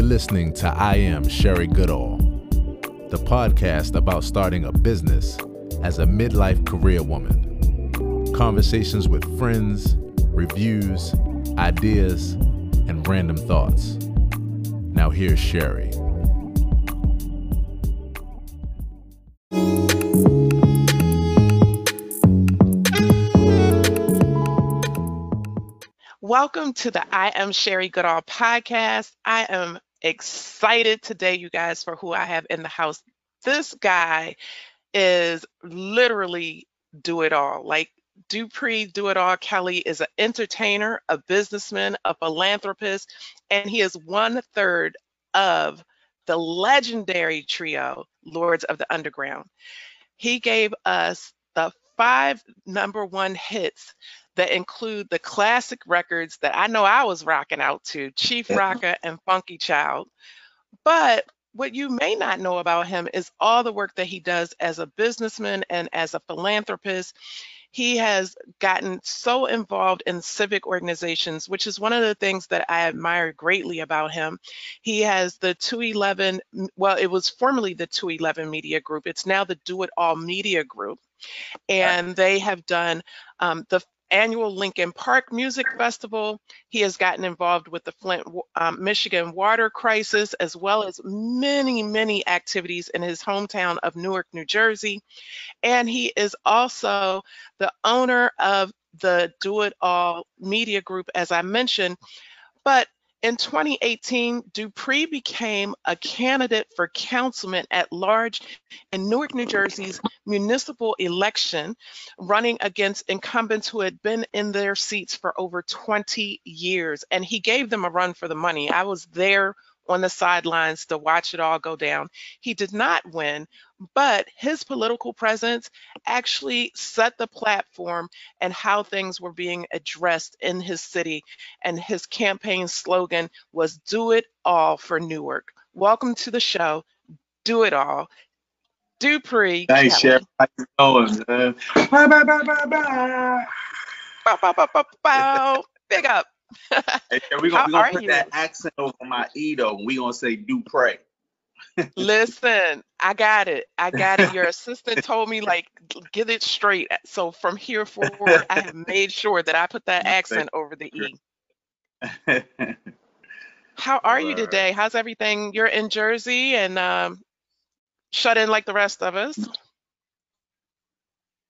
You're listening to I Am Sherry Goodall, the podcast about starting a business as a midlife career woman. Conversations with friends, reviews, ideas, and random thoughts. Now, here's Sherry. Welcome to the I Am Sherry Goodall podcast. I am excited today, you guys, for who I have in the house. This guy is literally do it all. Like Dupree Do It All Kelly is an entertainer, a businessman, a philanthropist, and he is one third of the legendary trio Lords of the Underground. He gave us the five number one hits that include the classic records that I know I was rocking out to Chief Rocka and Funky Child. But what you may not know about him is all the work that he does as a businessman and as a philanthropist. He has gotten so involved in civic organizations, which is one of the things that I admire greatly about him. He has the 211, well, it was formerly the 211 Media Group. It's now the Do It All Media Group. And they have done um, the annual Lincoln Park Music Festival. He has gotten involved with the Flint, um, Michigan water crisis, as well as many, many activities in his hometown of Newark, New Jersey. And he is also the owner of the Do It All Media Group, as I mentioned. But in 2018, Dupree became a candidate for councilman at large in Newark, New Jersey's municipal election, running against incumbents who had been in their seats for over 20 years. And he gave them a run for the money. I was there on the sidelines to watch it all go down. He did not win, but his political presence actually set the platform and how things were being addressed in his city. And his campaign slogan was Do It All for Newark. Welcome to the show, Do It All. Dupree. Thanks, Chef. How you doing, man? Bye, bye, bye, bye, bye. Bow, bow, bow, bow, bow. Big up hey, we're we gonna put you? that accent over my E though. We're gonna say do pray. Listen, I got it. I got it. Your assistant told me like get it straight. So from here forward, I have made sure that I put that accent over the E. How are you today? How's everything? You're in Jersey and um, shut in like the rest of us.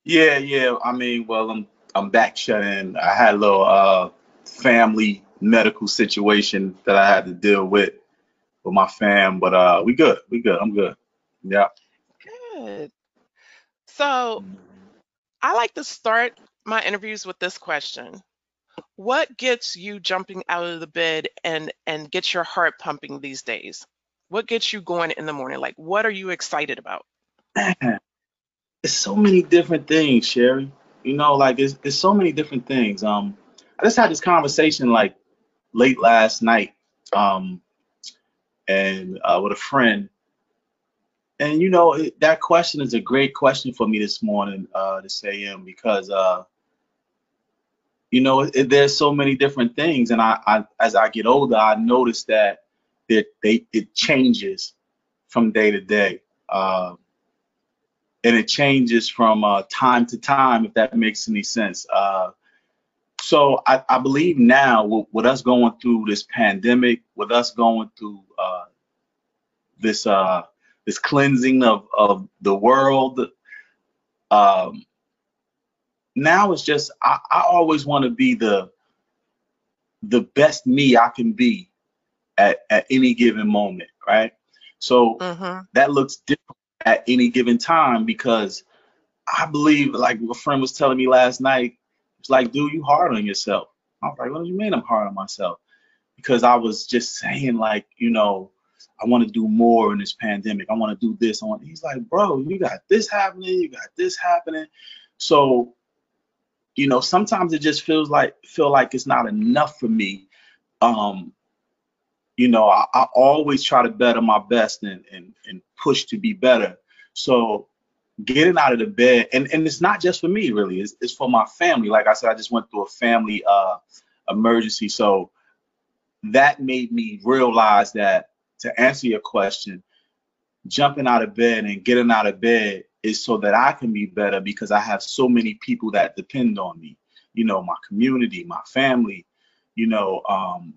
Yeah, yeah. I mean, well, I'm I'm back shut in. I had a little uh family medical situation that I had to deal with with my fam, but uh, we good. We good. I'm good. Yeah. Good. So I like to start my interviews with this question. What gets you jumping out of the bed and and gets your heart pumping these days? What gets you going in the morning? Like what are you excited about? It's so many different things, Sherry. You know, like it's, it's so many different things. Um, I just had this conversation like late last night, um, and uh, with a friend. And you know it, that question is a great question for me this morning, uh, this AM, because uh, you know it, there's so many different things, and I, I as I get older, I notice that it they it changes from day to day. Uh, and it changes from uh, time to time, if that makes any sense. Uh, so I, I believe now with, with, us going through this pandemic, with us going through uh, this uh, this cleansing of, of the world, um, now it's just I, I always want to be the the best me I can be at, at any given moment, right? So mm-hmm. that looks different at any given time because I believe, like a friend was telling me last night, it's like, dude, you hard on yourself. I was like, what do you mean I'm hard on myself? Because I was just saying, like, you know, I want to do more in this pandemic. I want to do this. I want. He's like, bro, you got this happening. You got this happening. So, you know, sometimes it just feels like feel like it's not enough for me. Um, you know, I, I always try to better my best and and and push to be better. So getting out of the bed and, and it's not just for me really it's, it's for my family like i said i just went through a family uh, emergency so that made me realize that to answer your question, jumping out of bed and getting out of bed is so that I can be better because I have so many people that depend on me. You know, my community, my family. You know, um,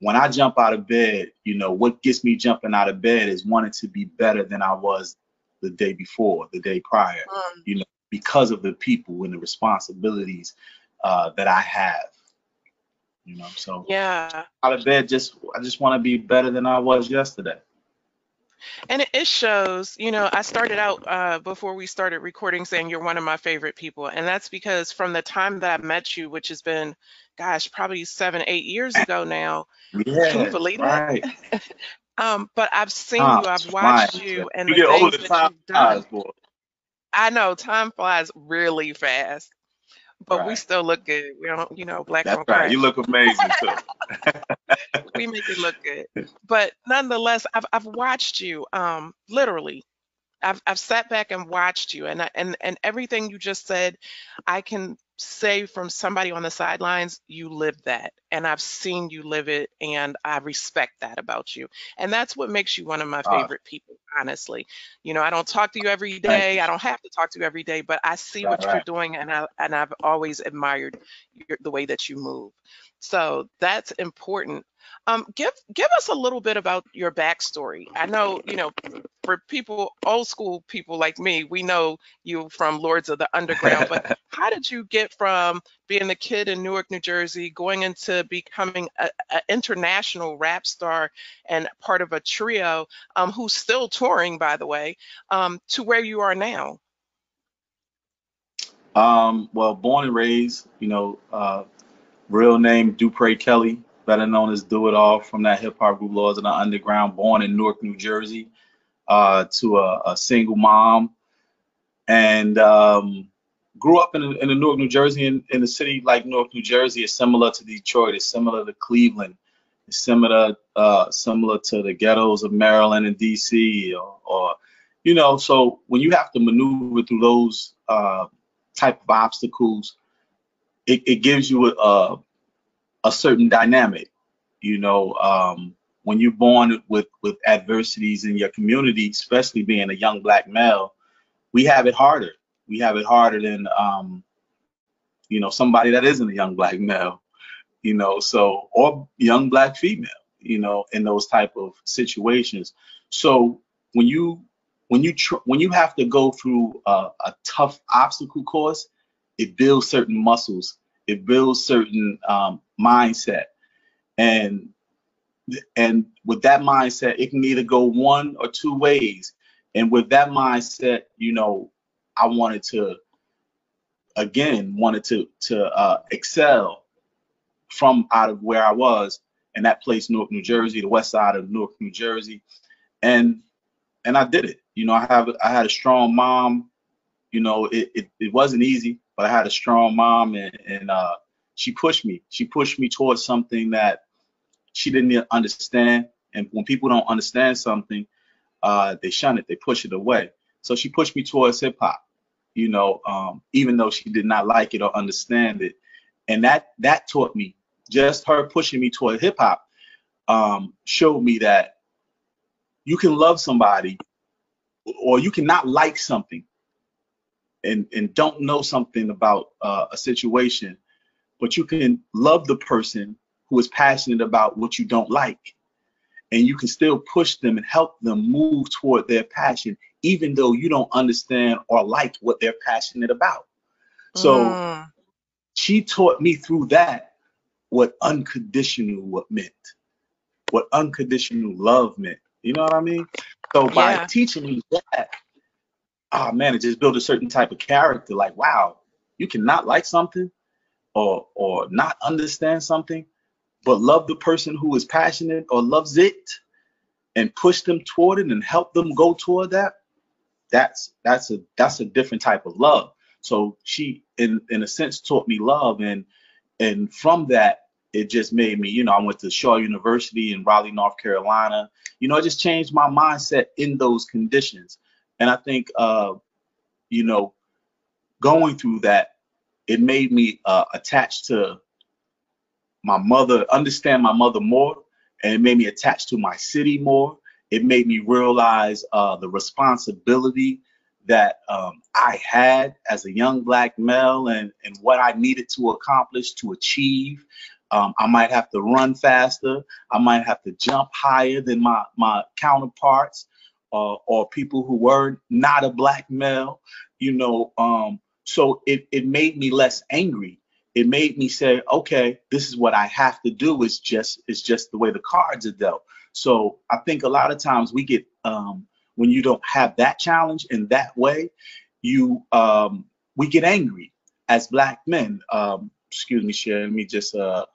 when I jump out of bed, you know, what gets me jumping out of bed is wanting to be better than I was the day before, the day prior. Mm. You know, because of the people and the responsibilities uh, that I have. You know, so Yeah. out of bed, just I just want to be better than I was yesterday. And it, shows, you know, I started out uh, before we started recording saying you're one of my favorite people. And that's because from the time that I met you, which has been, gosh, probably seven, eight years ago now, can you believe that? right. Um, but I've seen you, I've flies. watched you, and You the things that you've done. I know time flies really fast, but we still look good. We don't, you know, black That's on right. crack. You look amazing too. we make it look good. But nonetheless, I've I've watched you um literally. I've I've sat back and watched you and I, and and everything you just said, I can say from somebody on the sidelines, you live that. And I've seen you live it and I respect that about you. And that's what makes you one of my Ah, favorite people, honestly. You know, I don't talk to you every day. you. I don't have to talk to you every day, but I see Right, what you're doing and I and I've always admired your, the way that you move. So that's important. Um, give give us a little bit about your backstory. I know, you know, for people, old school people like me, we know you from Lords of the Underground, but how did you get from being a kid in Newark, New Jersey, going into becoming an international rap star and part of a trio um, who's still touring, by the way, um, to where you are now? Um, well, born and raised, you know, uh, real name Dupre Kelly, better known as Do It All from that hip hop group Lords of the Underground, born in Newark, New Jersey, uh, to a, a single mom, and um, grew up in, in the Newark, New Jersey, in, in a city like Newark, New Jersey is similar to Detroit, it's similar to Cleveland, it's similar uh, similar to the ghettos of Maryland and D.C. or, or you know, so when you have to maneuver through those uh, type of obstacles, it, it gives you a, a certain dynamic. You know, um, when you're born with with adversities in your community, especially being a young black male, we have it harder. We have it harder than um, you know somebody that isn't a young black male. You know, so or young black female. You know, in those type of situations. So when you when you tr- when you have to go through a, a tough obstacle course, it builds certain muscles, it builds certain um, mindset, and and with that mindset, it can either go one or two ways. And with that mindset, you know, I wanted to again wanted to to uh, excel from out of where I was, and that place, Newark, New Jersey, the west side of Newark, New Jersey, and and I did it. You know, I have I had a strong mom. You know, it it, it wasn't easy, but I had a strong mom, and and uh, she pushed me. She pushed me towards something that she didn't understand. And when people don't understand something, uh, they shun it, they push it away. So she pushed me towards hip hop. You know, um, even though she did not like it or understand it, and that that taught me. Just her pushing me toward hip hop um, showed me that you can love somebody or you cannot like something and and don't know something about uh, a situation, but you can love the person who is passionate about what you don't like, and you can still push them and help them move toward their passion, even though you don't understand or like what they're passionate about. So Mm, she taught me through that what unconditional what meant, what unconditional love meant. You know what I mean? So by yeah. teaching me that, oh man, it just built a certain type of character. Like, wow, you cannot like something or or not understand something, but love the person who is passionate or loves it and push them toward it and help them go toward that. That's that's a that's a different type of love. So she in in a sense taught me love and and from that it just made me, you know, I went to Shaw University in Raleigh, North Carolina. You know, it just changed my mindset in those conditions. And I think uh, you know, going through that, it made me uh, attached to my mother, understand my mother more, and it made me attach to my city more. It made me realize uh, the responsibility that um, I had as a young black male and, and what I needed to accomplish to achieve. Um, I might have to run faster. I might have to jump higher than my, my counterparts uh, or people who were not a black male, you know. Um, so it, it made me less angry. It made me say, okay, this is what I have to do. It's just it's just the way the cards are dealt. So I think a lot of times we get um, when you don't have that challenge in that way, you um, we get angry as black men. Um, excuse me, Sharon. Let me just uh,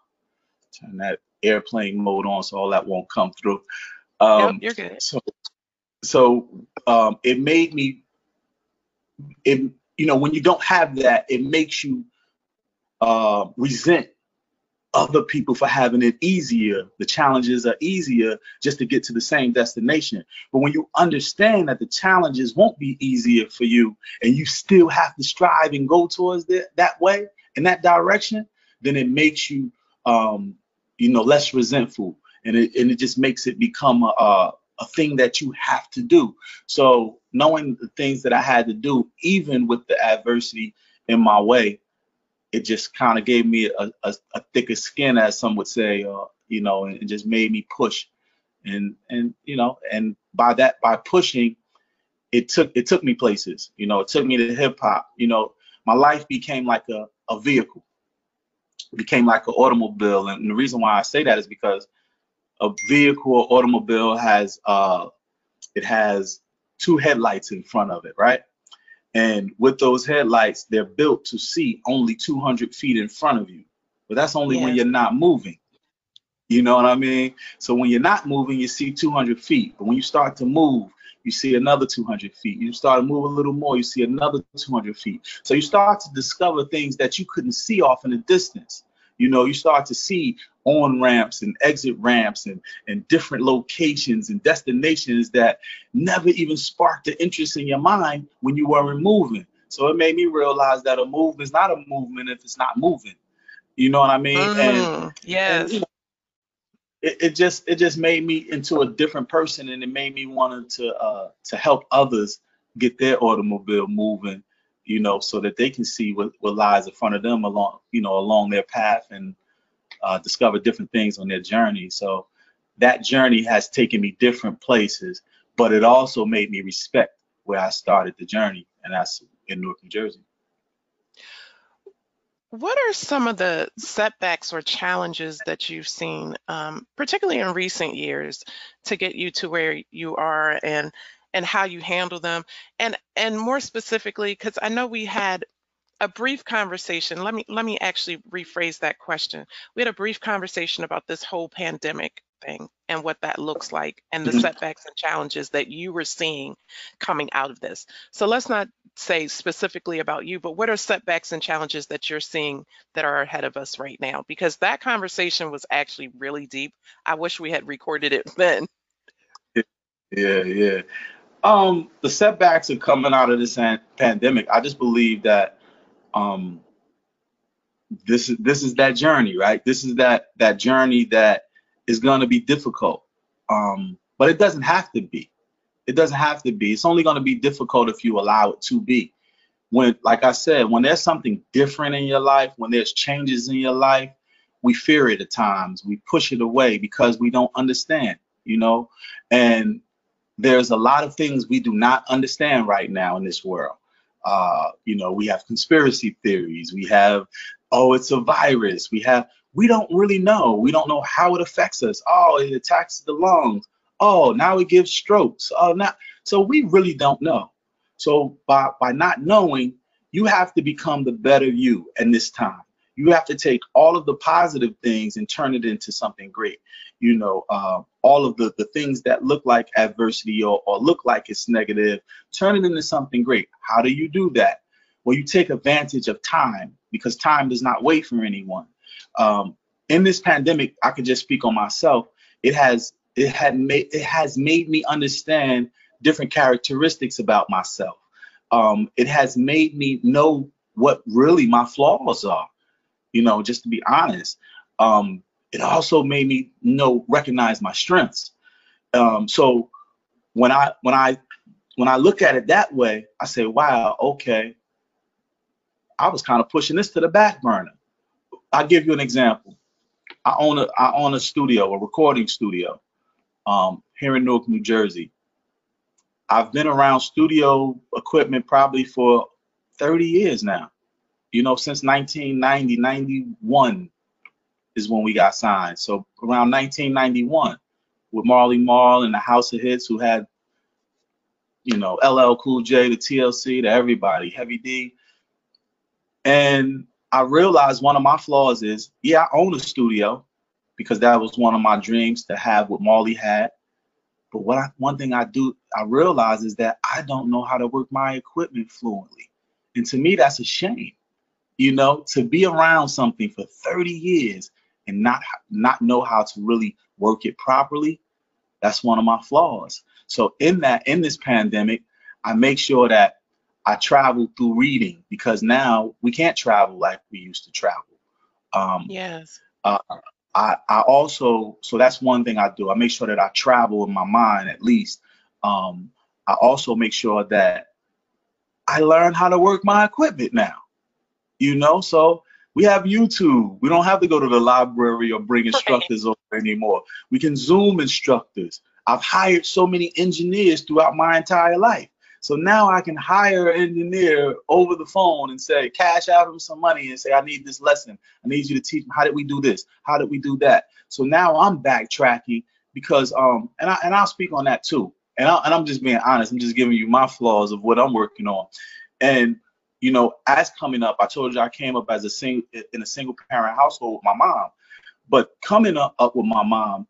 turn that airplane mode on so all that won't come through. Um, yep, you're good. So, so um, it made me. It you know when you don't have that, it makes you uh, resent other people for having it easier. The challenges are easier just to get to the same destination. But when you understand that the challenges won't be easier for you and you still have to strive and go towards that, that way in that direction, then it makes you, um, you know, less resentful. And it, and it just makes it become a, a, a thing that you have to do. So knowing the things that I had to do, even with the adversity in my way, it just kind of gave me a, a, a, thicker skin, as some would say, uh, you know, and, just made me push. And and you know, and by that by pushing, it took it took me places. You know, it took me to hip hop. You know, my life became like a, a vehicle. It became like an automobile. And the reason why I say that is because a vehicle or automobile has uh it has two headlights in front of it, right? And with those headlights, they're built to see only 200 feet in front of you. But that's only yeah. when you're not moving. You know what I mean? So when you're not moving, you see 200 feet. But when you start to move, you see another 200 feet. You start to move a little more, you see another 200 feet. So you start to discover things that you couldn't see off in the distance. You know, you start to see on ramps and exit ramps and, and different locations and destinations that never even sparked the interest in your mind when you weren't moving. So it made me realize that a move is not a movement if it's not moving. You know what I mean? Mm, and yes. And, you know, it, it, just it just made me into a different person and it made me want to uh, to help others get their automobile moving you know, so that they can see what, what lies in front of them along, you know, along their path and uh, discover different things on their journey. So that journey has taken me different places, but it also made me respect where I started the journey, and that's in Newark, New Jersey. What are some of the setbacks or challenges that you've seen, um, particularly in recent years, to get you to where you are? And and how you handle them and and more specifically because i know we had a brief conversation let me let me actually rephrase that question. We had a brief conversation about this whole pandemic thing and what that looks like and the mm-hmm. setbacks and challenges that you were seeing coming out of this. So let's not say specifically about you but what are setbacks and challenges that you're seeing that are ahead of us right now? Because that conversation was actually really deep. I wish we had recorded it then. Yeah yeah um, the setbacks are coming out of this pandemic. I just believe that um, this is this is that journey, right? This is that that journey that is going to be difficult, um, but it doesn't have to be. It doesn't have to be. It's only going to be difficult if you allow it to be. When, like I said, when there's something different in your life, when there's changes in your life, we fear it at times. We push it away because we don't understand, you know. And there's a lot of things we do not understand right now in this world. Uh, you know, we have conspiracy theories. We have, oh, it's a virus. We have, we don't really know. We don't know how it affects us. Oh, it attacks the lungs. Oh, now it gives strokes. Oh, now, so we really don't know. So by by not knowing, you have to become the better you in this time you have to take all of the positive things and turn it into something great you know uh, all of the the things that look like adversity or, or look like it's negative turn it into something great. How do you do that? Well you take advantage of time because time does not wait for anyone. Um, in this pandemic i could just speak on myself. It has it had made it has made me understand different characteristics about myself. Um, it has made me know what really my flaws are you know, just to be honest. Um, it also made me know recognize my strengths. Um, so when I when I when I look at it that way, I say, wow, okay, I was kind of pushing this to the back burner. I'll give you an example. I own a I own a studio, a recording studio, um, here in Newark, New Jersey. I've been around studio equipment probably for 30 years now. You know, since 1990, 91 is when we got signed. So around 1991 with Marley Marl and the House of Hits who had, you know, LL Cool J, the TLC, to everybody, Heavy D. And I realized one of my flaws is, yeah, I own a studio because that was one of my dreams to have what Marley had. But what I, one thing I do, I realize is that I don't know how to work my equipment fluently. And to me, that's a shame. You know, to be around something for 30 years and not not know how to really work it properly, that's one of my flaws. So in that, in this pandemic, I make sure that I travel through reading because now we can't travel like we used to travel. Um, yes. Uh, I, I also, so that's one thing I do. I make sure that I travel in my mind at least. Um, I also make sure that I learn how to work my equipment now. You know, so we have YouTube. We don't have to go to the library or bring instructors over anymore. We can Zoom instructors. I've hired so many engineers throughout my entire life. So now I can hire an engineer over the phone and say, cash out him some money and say, I need this lesson. I need you to teach me how did we do this? How did we do that? So now I'm backtracking because um and I and I'll speak on that too. And I and I'm just being honest. I'm just giving you my flaws of what I'm working on. And you know, as coming up, I told you I came up as a single in a single parent household with my mom. But coming up, up with my mom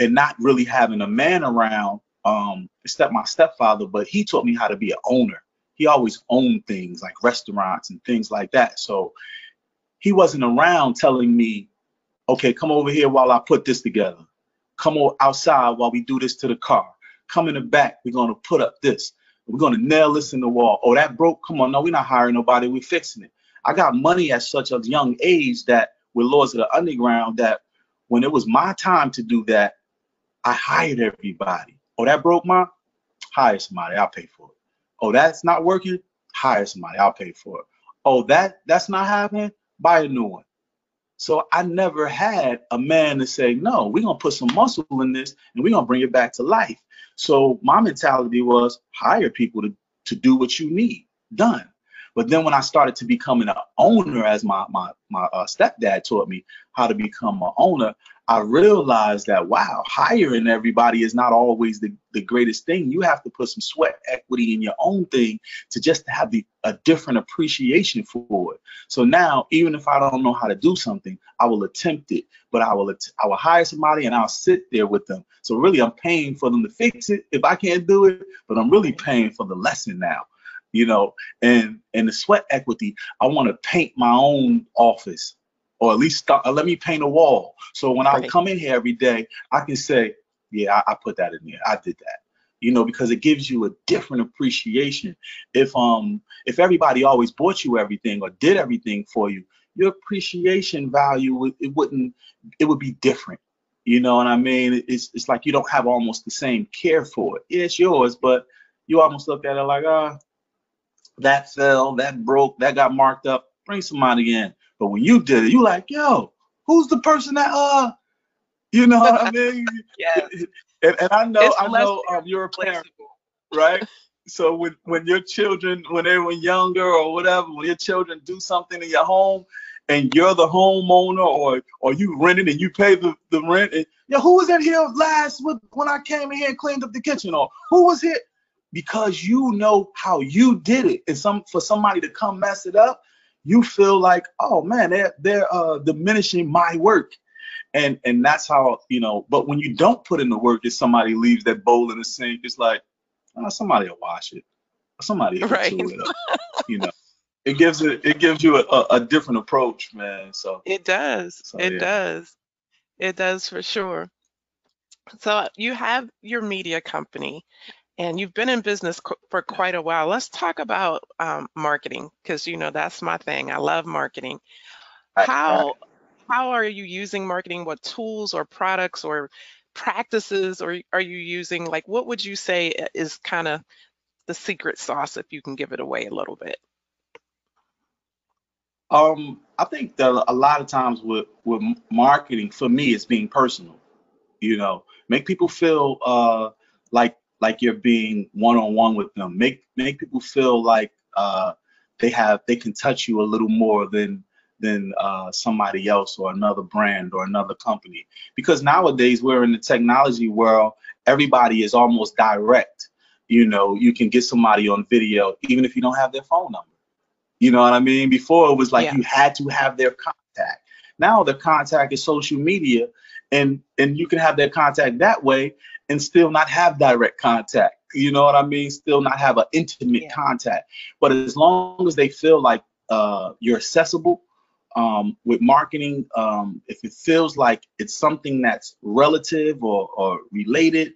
and not really having a man around um, except my stepfather, but he taught me how to be an owner. He always owned things like restaurants and things like that. So he wasn't around telling me, okay, come over here while I put this together. Come outside while we do this to the car. Come in the back, we're gonna put up this. We're gonna nail this in the wall. Oh, that broke. Come on, no, we're not hiring nobody. We're fixing it. I got money at such a young age that with Lords of the Underground that when it was my time to do that, I hired everybody. Oh, that broke my hire somebody, I'll pay for it. Oh, that's not working, hire somebody, I'll pay for it. Oh, that that's not happening, buy a new one. So I never had a man to say, no, we're gonna put some muscle in this and we're gonna bring it back to life. So my mentality was hire people to, to do what you need done. But then when I started to becoming an owner, as my my my uh, stepdad taught me how to become an owner, I realized that wow, hiring everybody is not always the, the greatest thing. You have to put some sweat equity in your own thing to just have the a different appreciation for it. So now, even if I don't know how to do something, I will attempt it. But I will I will hire somebody and I'll sit there with them. So really, I'm paying for them to fix it if I can't do it, but I'm really paying for the lesson now you know, and and the sweat equity, I want to paint my own office or at least start, uh, let me paint a wall. So when right. I come in here every day, I can say, yeah, I, I put that in there. I did that. You know, because it gives you a different appreciation. If um if everybody always bought you everything or did everything for you, your appreciation value it wouldn't it would be different. You know what I mean? It's it's like you don't have almost the same care for it. Yeah, it's yours, but you almost look at it like, ah, that fell, that broke, that got marked up. Bring somebody in. But when you did it, you like, yo, who's the person that uh, you know what I mean? yeah. And, and I know, it's I know, um, you're a parent, right? So when when your children, when they were younger or whatever, when your children do something in your home, and you're the homeowner or or you rented and you pay the, the rent and yeah, who was in here last with, when I came in here and cleaned up the kitchen or who was here because you know how you did it and some for somebody to come mess it up you feel like, oh man, they're they're uh, diminishing my work, and and that's how you know. But when you don't put in the work, if somebody leaves that bowl in the sink, it's like, oh, somebody will wash it, somebody will right. it up, you know. It gives it it gives you a, a, different approach, man. So it does, so, it yeah. does, it does for sure. So you have your media company, and you've been in business for quite a while. Let's talk about um, marketing because you know that's my thing. I love marketing. How how are you using marketing? What tools or products or practices or are you using? Like, what would you say is kind of the secret sauce if you can give it away a little bit? Um, I think that a lot of times with with marketing, for me, it's being personal. You know, make people feel uh, like like you're being one on one with them. Make make people feel like uh, they have they can touch you a little more than than uh, somebody else or another brand or another company. Because nowadays we're in the technology world, everybody is almost direct. You know, you can get somebody on video even if you don't have their phone number. You know what I mean? Before it was like yeah. you had to have their contact. Now the contact is social media, and and you can have their contact that way and still not have direct contact. You know what I mean? Still not have an intimate yeah. contact. But as long as they feel like uh, you're accessible um, with marketing, um, if it feels like it's something that's relative or, or related,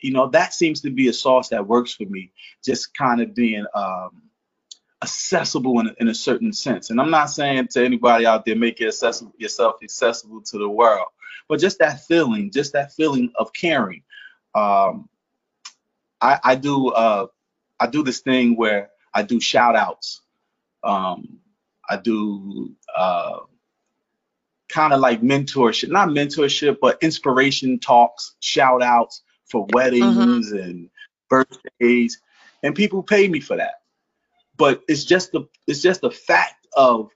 you know, that seems to be a sauce that works for me. Just kind of being um, accessible in, in a certain sense. And I'm not saying to anybody out there make it accessible, yourself accessible to the world, but just that feeling, just that feeling of caring. Um, I, I do uh, I do this thing where I do shout outs. Um, I do uh, kind of like mentorship, not mentorship, but inspiration talks, shout outs for weddings mm-hmm. and birthdays. And people pay me for that but it's just the it's just the fact of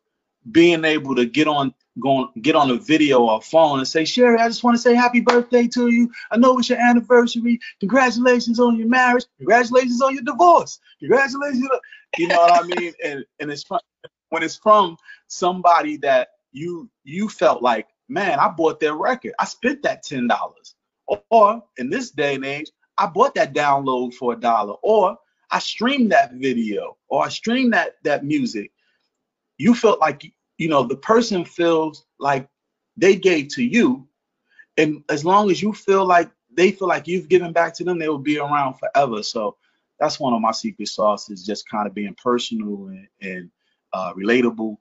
being able to get on going get on a video or phone and say, Sherry, I just want to say happy birthday to you. I know it's your anniversary. Congratulations on your marriage. Congratulations on your divorce. Congratulations. You know what I mean? And and it's when it's from somebody that you you felt like, man, I bought their record. I spent that ten dollars. Or in this day and age, I bought that download for a dollar. Or I streamed that video or I streamed that that music, you felt like you know the person feels like they gave to you, and as long as you feel like they feel like you've given back to them, they will be around forever. So that's one of my secret sauces, just kind of being personal and, and uh, relatable,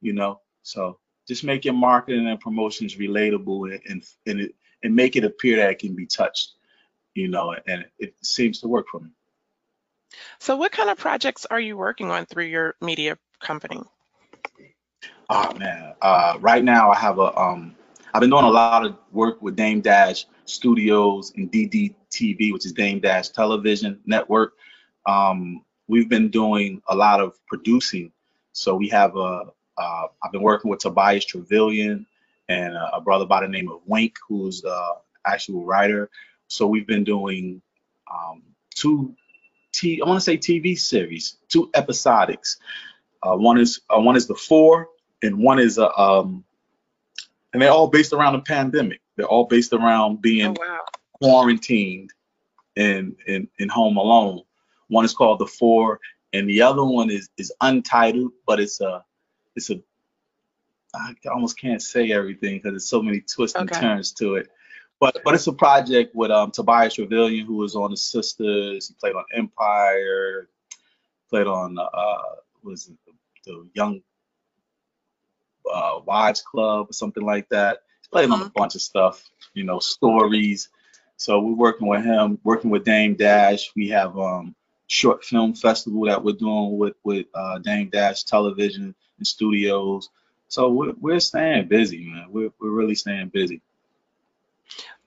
you know. So just make your marketing and promotions relatable and and and, it, and make it appear that it can be touched, you know. And it seems to work for me. So what kind of projects are you working on through your media company? Oh man, uh, right now I have a um, I've been doing a lot of work with Dame Dash Studios and DDTV, which is Dame Dash Television Network. Um, we've been doing a lot of producing. So we have a, uh, I've been working with Tobias Truvillion and a, a brother by the name of Wink, who's the actual writer. So we've been doing um, two T, I want to say TV series, two episodics. Uh, one is uh, one is the four, and one is a um, and they're all based around a pandemic. They're all based around being oh, wow. quarantined and in, in home alone. One is called the four, and the other one is is untitled, but it's a it's a I almost can't say everything because there's so many twists okay. and turns to it. But but it's a project with um, Tobias Truvillion, who was on The Sisters. He played on Empire, played on uh, was the Young uh, Wives Club or something like that. He's played on a mm-hmm. bunch of stuff, you know, stories. So we're working with him, working with Dame Dash. We have um short film festival that we're doing with with uh, Dame Dash Television and Studios. So we're, we're staying busy, man. We're we're really staying busy.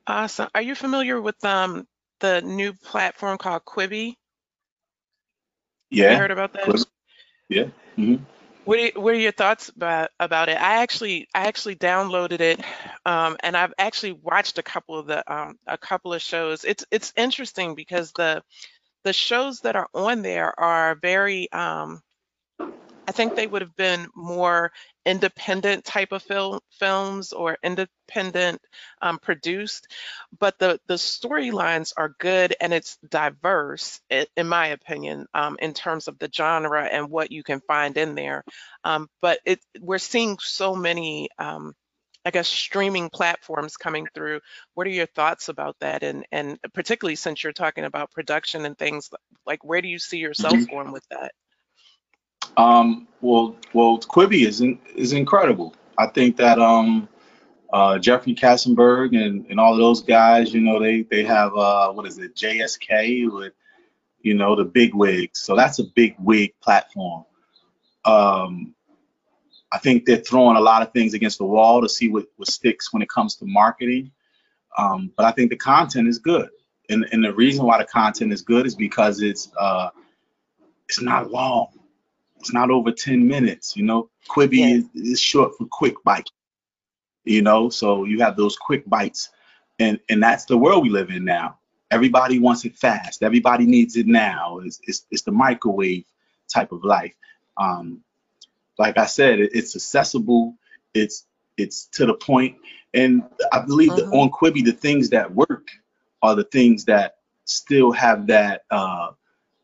Awesome. Are you familiar with um the new platform called Quibi? Yeah. You heard about that? Yeah. Mm-hmm. What are, what are your thoughts about about it? I actually I actually downloaded it, um, and I've actually watched a couple of the um, a couple of shows. It's it's interesting because the the shows that are on there are very um, I think they would have been more independent type of film films or independent um, produced, but the the storylines are good and it's diverse, in my opinion, um, in terms of the genre and what you can find in there. Um, but it we're seeing so many. Um, I guess streaming platforms coming through. What are your thoughts about that? And and particularly since you're talking about production and things like where do you see yourself mm-hmm. going with that? Um, well, well, Quibi is in, is incredible. I think that um, uh, Jeffrey Katzenberg and, and all of those guys, you know, they they have uh, what is it, JSK with, you know, the big wigs. So that's a big wig platform. Um, I think they're throwing a lot of things against the wall to see what, what sticks when it comes to marketing. Um, but I think the content is good. And, and the reason why the content is good is because it's uh, it's not long. It's not over 10 minutes. You know, Quibi Yeah. is, is short for quick bite. You know, so you have those quick bites, and and that's the world we live in now. Everybody wants it fast. Everybody needs it now. It's it's, it's the microwave type of life. Um, like I said, it, it's accessible. It's it's to the point, and I believe that Mhm. on Quibi, the things that work are the things that still have that uh,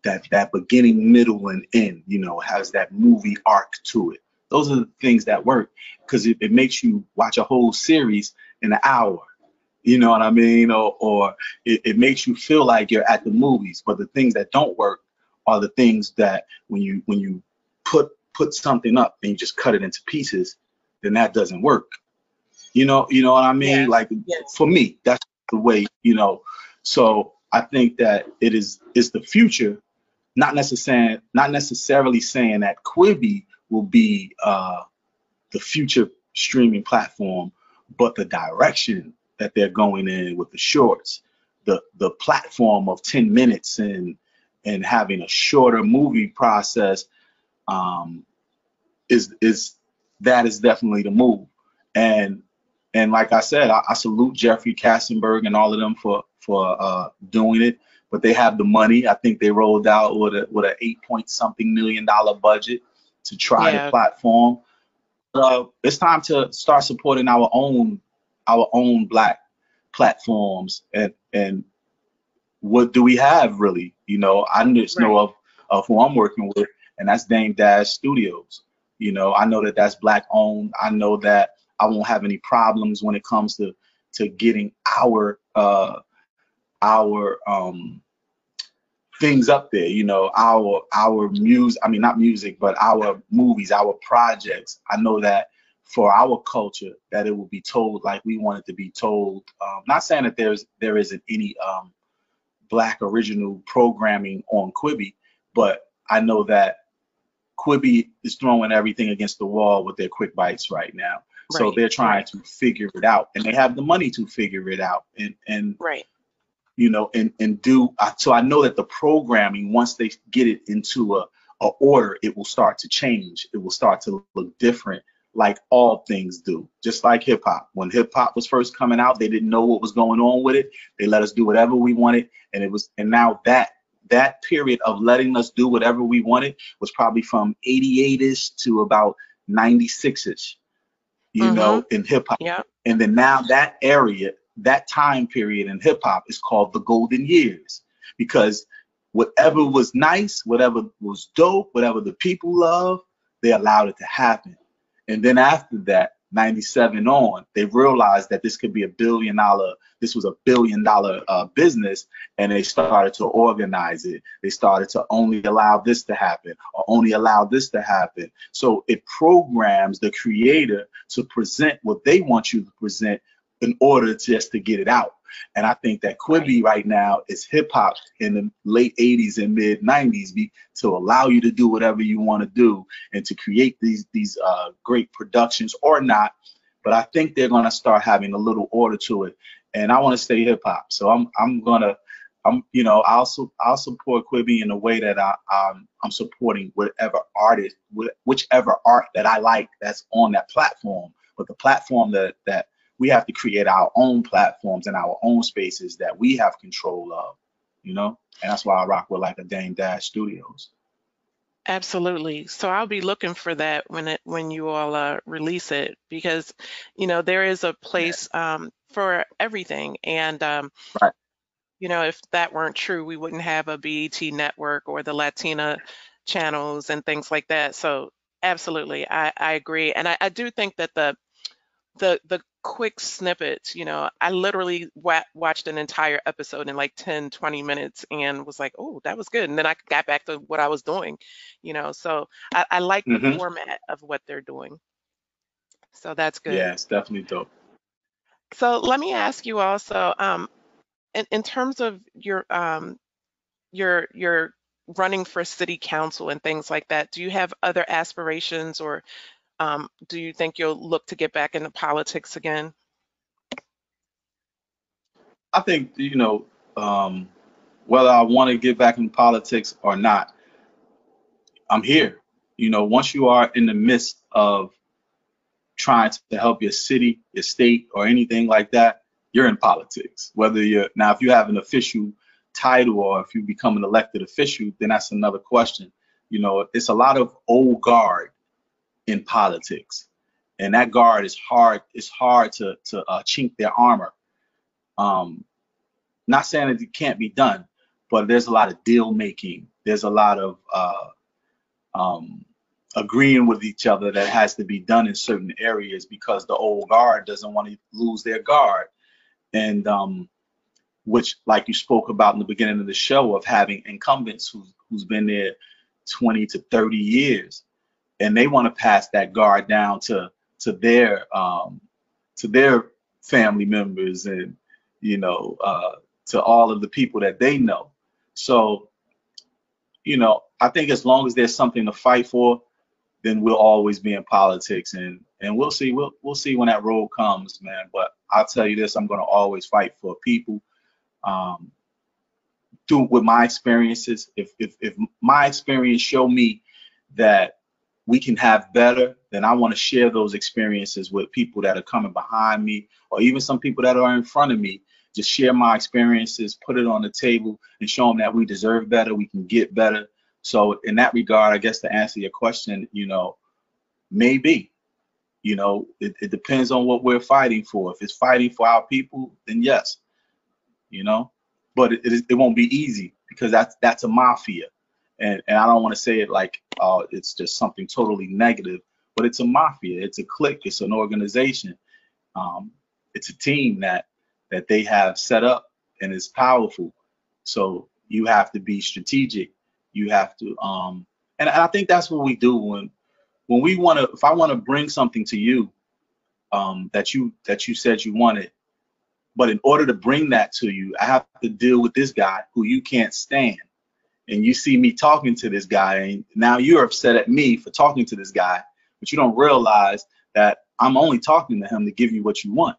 that that beginning, middle, and end. You know, has that movie arc to it. Those are the things that work because it, it makes you watch a whole series in an hour. You know what I mean? Or, or it, it makes you feel like you're at the movies. But the things that don't work are the things that when you when you put put something up and you just cut it into pieces, then that doesn't work. You know, you know what I mean? Yes, Like yes. for me, that's the way, you know. So I think that it is is the future, not necessarily not necessarily saying that Quibi will be uh, the future streaming platform, but the direction that they're going in with the shorts, the the platform of 10 minutes and and having a shorter movie process um, is is that is definitely the move. And and like I said, I, I salute Jeffrey Katzenberg and all of them for for uh, doing it. But they have the money. I think they rolled out with a with a eight point something million dollar budget to try Yeah. the platform. Uh, it's time to start supporting our own our own black platforms and and what do we have really? You know, I just know of of who I'm working with, and that's Dame Dash Studios. You know, I know that that's black owned. I know that I won't have any problems when it comes to to getting our uh our um things up there you know our our music i mean not music but our movies our projects i know that for our culture that it will be told like we want it to be told um, not saying that there's there isn't any um black original programming on quibi but i know that quibi is throwing everything against the wall with their quick bites right now so they're trying right. to figure it out and they have the money to figure it out and and Right. You know, and and do. I- So I know that the programming, once they get it into a, a order, it will start to change. It will start to look different, like all things do. Just like hip hop. When hip hop was first coming out, they didn't know what was going on with it. They let us do whatever we wanted, and it was. And now that that period of letting us do whatever we wanted was probably from 88ish to about 96ish. You know, mm-hmm. in hip hop. Yeah. And then now that area, that time period in hip hop is called the golden years because whatever was nice, whatever was dope, whatever the people love, they allowed it to happen. And then after that, 97 on, they realized that this could be a billion dollar, this was a billion dollar uh, business, and they started to organize it. They started to only allow this to happen or only allow this to happen. So it programs the creator to present what they want you to present in order just to get it out. And I think that Quibi right now is hip hop in the late 80s and mid 90s be, to allow you to do whatever you want to do and to create these these uh, great productions or not. But I think they're gonna start having a little order to it. And I want to stay hip hop, so I'm I'm gonna I'm you know I'll su- I'll support Quibi in the way that I um, I'm supporting whatever artist wh- whichever art that I like that's on that platform. But the platform that that we have to create our own platforms and our own spaces that we have control of, you know, and that's why I rock with like a Dame Dash Studios. Absolutely. So I'll be looking for that when it when you all uh, release it because you know there is a place um, for everything and um, Right. you know if that weren't true we wouldn't have a BET network or the Latina channels and things like that. So absolutely, I, I agree and I, I do think that the the the quick snippets you know i literally wa- watched an entire episode in like 10 20 minutes and was like oh that was good and then i got back to what i was doing you know so i, I like the Mhm. format of what they're doing So that's good. Yeah, it's definitely dope. So let me ask you also, um, in, in terms of your um, your your running for city council and things like that, do you have other aspirations or um, do you think you'll look to get back into politics again? I think you know um, whether I want to get back in politics or not, I'm here. You know, once you are in the midst of trying to help your city, your state, or anything like that, you're in politics. Whether you're now, if you have an official title or if you become an elected official, then that's another question. You know, it's a lot of old guard in politics, and that guard is hard. It's hard to to uh, chink their armor. Um, not saying that it can't be done, but there's a lot of deal making. There's a lot of uh, um, agreeing with each other that has to be done in certain areas because the old guard doesn't want to lose their guard. And um, which, like you spoke about in the beginning of the show, of having incumbents who, who's been there 20 to 30 years, and they want to pass that guard down to to their um, to their family members and you know uh, to all of the people that they know. So, you know, I think as long as there's something to fight for, then we'll always be in politics and and we'll see we'll we'll see when that road comes, man. But I'll tell you this, I'm gonna always fight for people. Um through with my experiences, if if if my experience show me that we can have better, then I want to share those experiences with people that are coming behind me or even some people that are in front of me. Just share my experiences, put it on the table, and show them that we deserve better, we can get better, so in that regard, I guess to answer your question, you know, maybe, you know, it, it depends on what we're fighting for. If it's fighting for our people, then yes, you know, but it, it, it won't be easy because that's that's a mafia, and and I don't want to say it like uh, it's just something totally negative, but it's a mafia, it's a clique, it's an organization, um, it's a team that that they have set up and is powerful. So you have to be strategic. You have to um and, I think that's what we do when when we want to if I want to bring something to you um that you that you said you wanted but in order to bring that to you I have to deal with this guy who you can't stand and you see me talking to this guy and now you're upset at me for talking to this guy but you don't realize that I'm only talking to him to give you what you want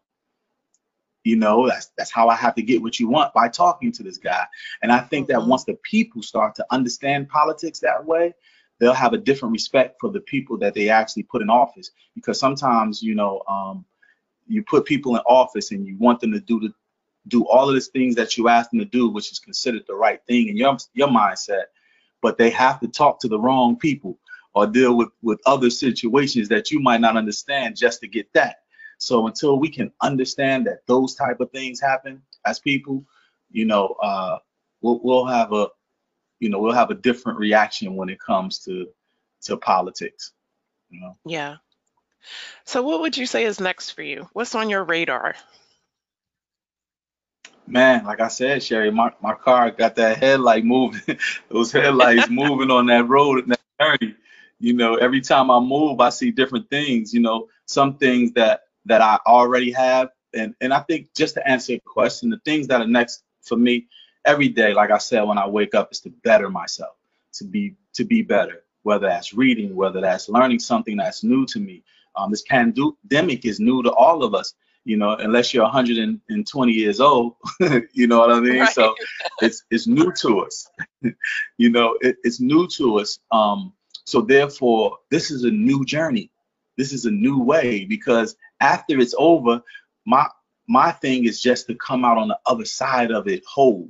you know, that's that's how I have to get what you want by talking to this guy. And I think mm-hmm. that once the people start to understand politics that way, they'll have a different respect for the people that they actually put in office. Because sometimes, you know, um, you put people in office and you want them to do the do all of these things that you ask them to do, which is considered the right thing in your your mindset, but they have to talk to the wrong people or deal with with other situations that you might not understand just to get that. So until we can understand that those type of things happen as people, you know, uh, we'll, we'll have a, you know, we'll have a different reaction when it comes to to politics. You know. Yeah. So what would you say is next for you? What's on your radar? Man, like I said, Sherry, my, my car got that headlight moving, those headlights moving on that road and that journey. You know, every time I move, I see different things. You know, some things that that I already have. And and I think just to answer your question, the things that are next for me every day, like I said, when I wake up, is to better myself, to be to be better, whether that's reading, whether that's learning something that's new to me. Um, this pandemic is new to all of us, you know, unless you're 120 years old, you know what I mean? Right. So it's it's new to us, you know, it, it's new to us. Um, so therefore, this is a new journey. This is a new way because after it's over, my my thing is just to come out on the other side of it whole,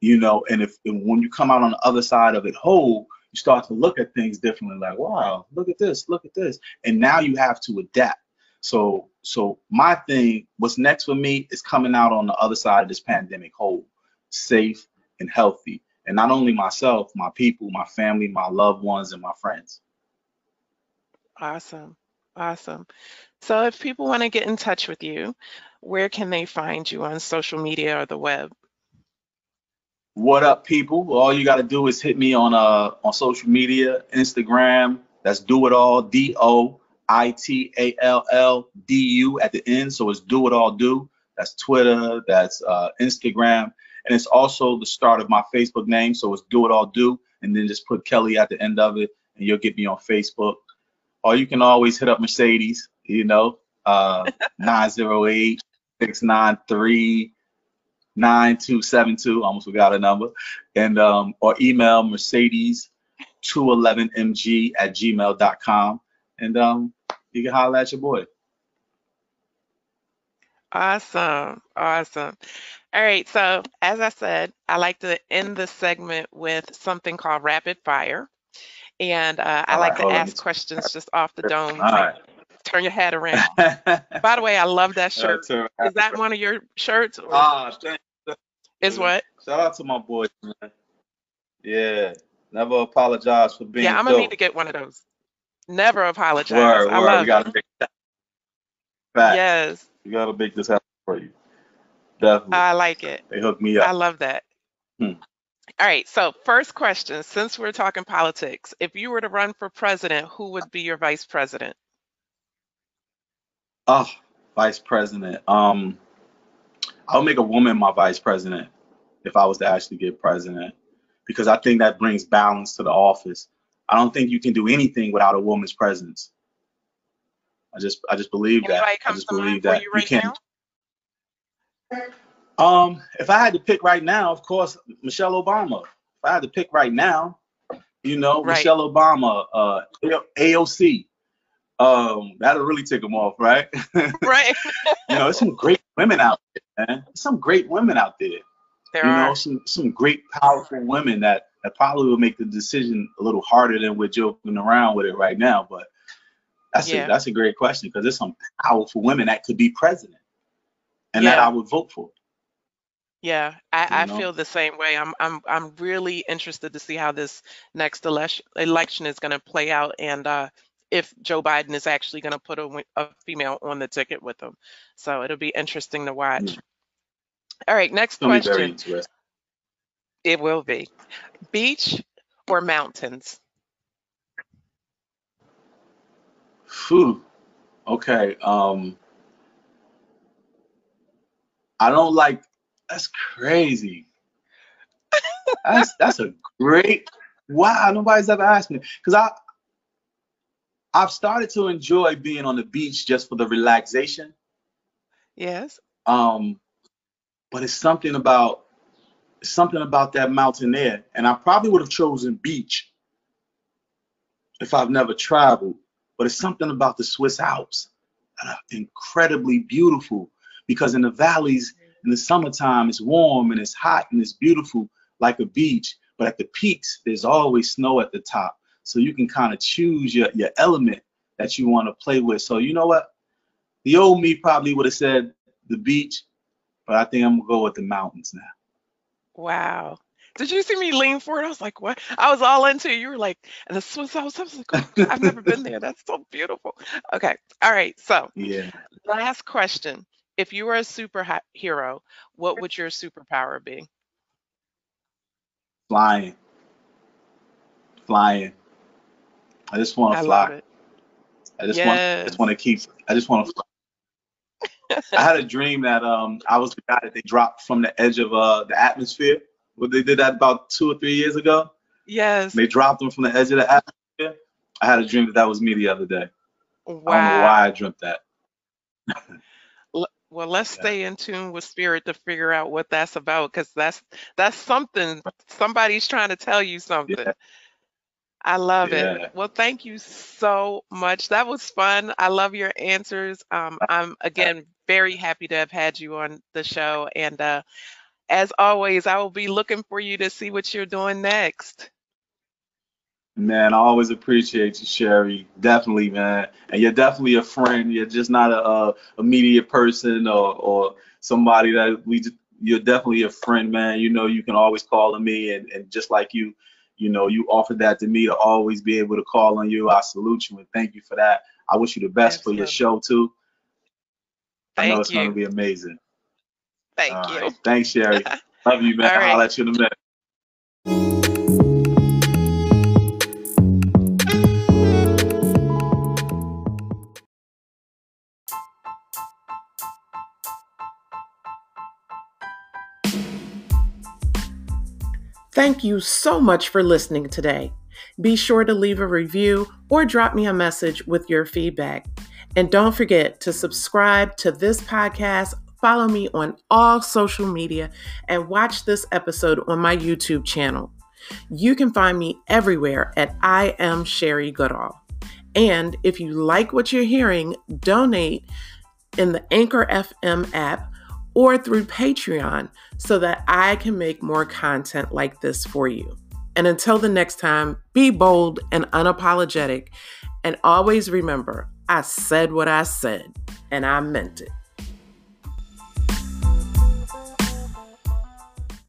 you know. And if and when you come out on the other side of it whole, you start to look at things differently. Like, wow, look at this, look at this, and now you have to adapt. So, so my thing, what's next for me is coming out on the other side of this pandemic whole, safe and healthy, and not only myself, my people, my family, my loved ones, and my friends. Awesome. Awesome. So if people want to get in touch with you, where can they find you on social media or the web? What up, people? All you got to do is hit me on uh on social media, Instagram. That's do it all, D O I T A L L D U at the end. So it's do it all do. That's Twitter, that's uh, Instagram, and it's also the start of my Facebook name. So it's do it all do, and then just put Kelly at the end of it, and you'll get me on Facebook. Or you can always hit up Mercedes, you know, uh, 908 693 9272. Almost forgot a number. And um, or email Mercedes 211mg at gmail.com. And um, you can holler at your boy. Awesome. Awesome. All right. So, as I said, I like to end the segment with something called rapid fire. And uh, I All like right, to ask questions just off the dome. All right. Turn your head around. By the way, I love that shirt. That's all right. Is that one of your shirts? Or Ah, thank is what? Shout out to my boys, man. Yeah. Never apologize for being Yeah, I'm gonna need to get one of those. Never apologize. Word, I word. love We gotta make that fact. Yes, We gotta make this happen for you. Definitely. I like it. they hooked me up. I love that. Hmm. All right, so first question, since we're talking politics, if you were to run for president, who would be your vice president? Oh, vice president. Um, I'll make a woman my vice president if I was to actually get president, because I think that brings balance to the office. I don't think you can do anything without a woman's presence. I just, I just believe that. Anybody I just believe that you right can't. now? Um, if I had to pick right now, of course, Michelle Obama. If I had to pick right now, you know, Right. Michelle Obama, uh, AOC. Um, that'll really tick them off, right? Right. you know, there's some great women out there, man. There's some great women out there. There you are. know, some some great powerful women that that probably would make the decision a little harder than we're joking around with it right now. But that's Yeah. a that's a great question because there's some powerful women that could be president, and that I would vote for. Yeah, I, I You know? feel the same way. I'm I'm I'm really interested to see how this next election election is going to play out and uh, if Joe Biden is actually going to put a, a female on the ticket with him. So it'll be interesting to watch. All right, next It's gonna very question. It will be beach or mountains? Phew. Okay. Um, I don't like. That's crazy. That's that's a great. Wow, nobody's ever asked me because I I've started to enjoy being on the beach just for the relaxation. Yes. Um, but it's something about something about that mountain air, and I probably would have chosen beach if I've never traveled. But it's something about the Swiss Alps incredibly beautiful because in the valleys in the summertime it's warm and it's hot and it's beautiful like a beach. But at the peaks there's always snow at the top, so you can kind of choose your your element that you want to play with. So you know what? The old me probably would have said the beach, but I think I'm gonna go with the mountains now. Wow. Did you see me lean forward? I was like, what? I was all into it. You were like, and the Swiss Alps. I was like, oh, I've never been there. That's so beautiful. Okay. All right. So Yeah. last question. If you were a superhero, what would your superpower be? Flying. Flying. I just want to fly. I just want I just want to keep I just want to fly. I had a dream that um I was the guy that they dropped from the edge of uh the atmosphere. Well, they did that about two or three years ago. Yes. They dropped them from the edge of the atmosphere. I had a dream that that was me the other day. I don't know Wow. why I dreamt that. Well, let's Yeah. stay in tune with spirit to figure out what that's about because that's that's something somebody's trying to tell you something. Yeah. I love Yeah. it. Well, thank you so much. That was fun. I love your answers. Um, I'm again very happy to have had you on the show, and uh, as always, I will be looking for you to see what you're doing next. Man, I always appreciate you, Sherry. Definitely, man. And you're definitely a friend. You're just not a, a, a media person or, or somebody that we just, you're definitely a friend, man. You know, you can always call on me. And, and just like you, you know, you offered that to me to always be able to call on you. I salute you and thank you for that. I wish you the best for your show, too. Thank I know it's gonna be amazing. Thank All you. right. Thanks, Sherry. Love you, man. All right. I'll let you in a minute. Thank you so much for listening today. Be sure to leave a review or drop me a message with your feedback. And don't forget to subscribe to this podcast, follow me on all social media, and watch this episode on my YouTube channel. You can find me everywhere at I am Sherry Goodall. And if you like what you're hearing, donate in the Anchor FM app or through Patreon so that I can make more content like this for you. And until the next time, be bold and unapologetic. And always remember, I said what I said, and I meant it.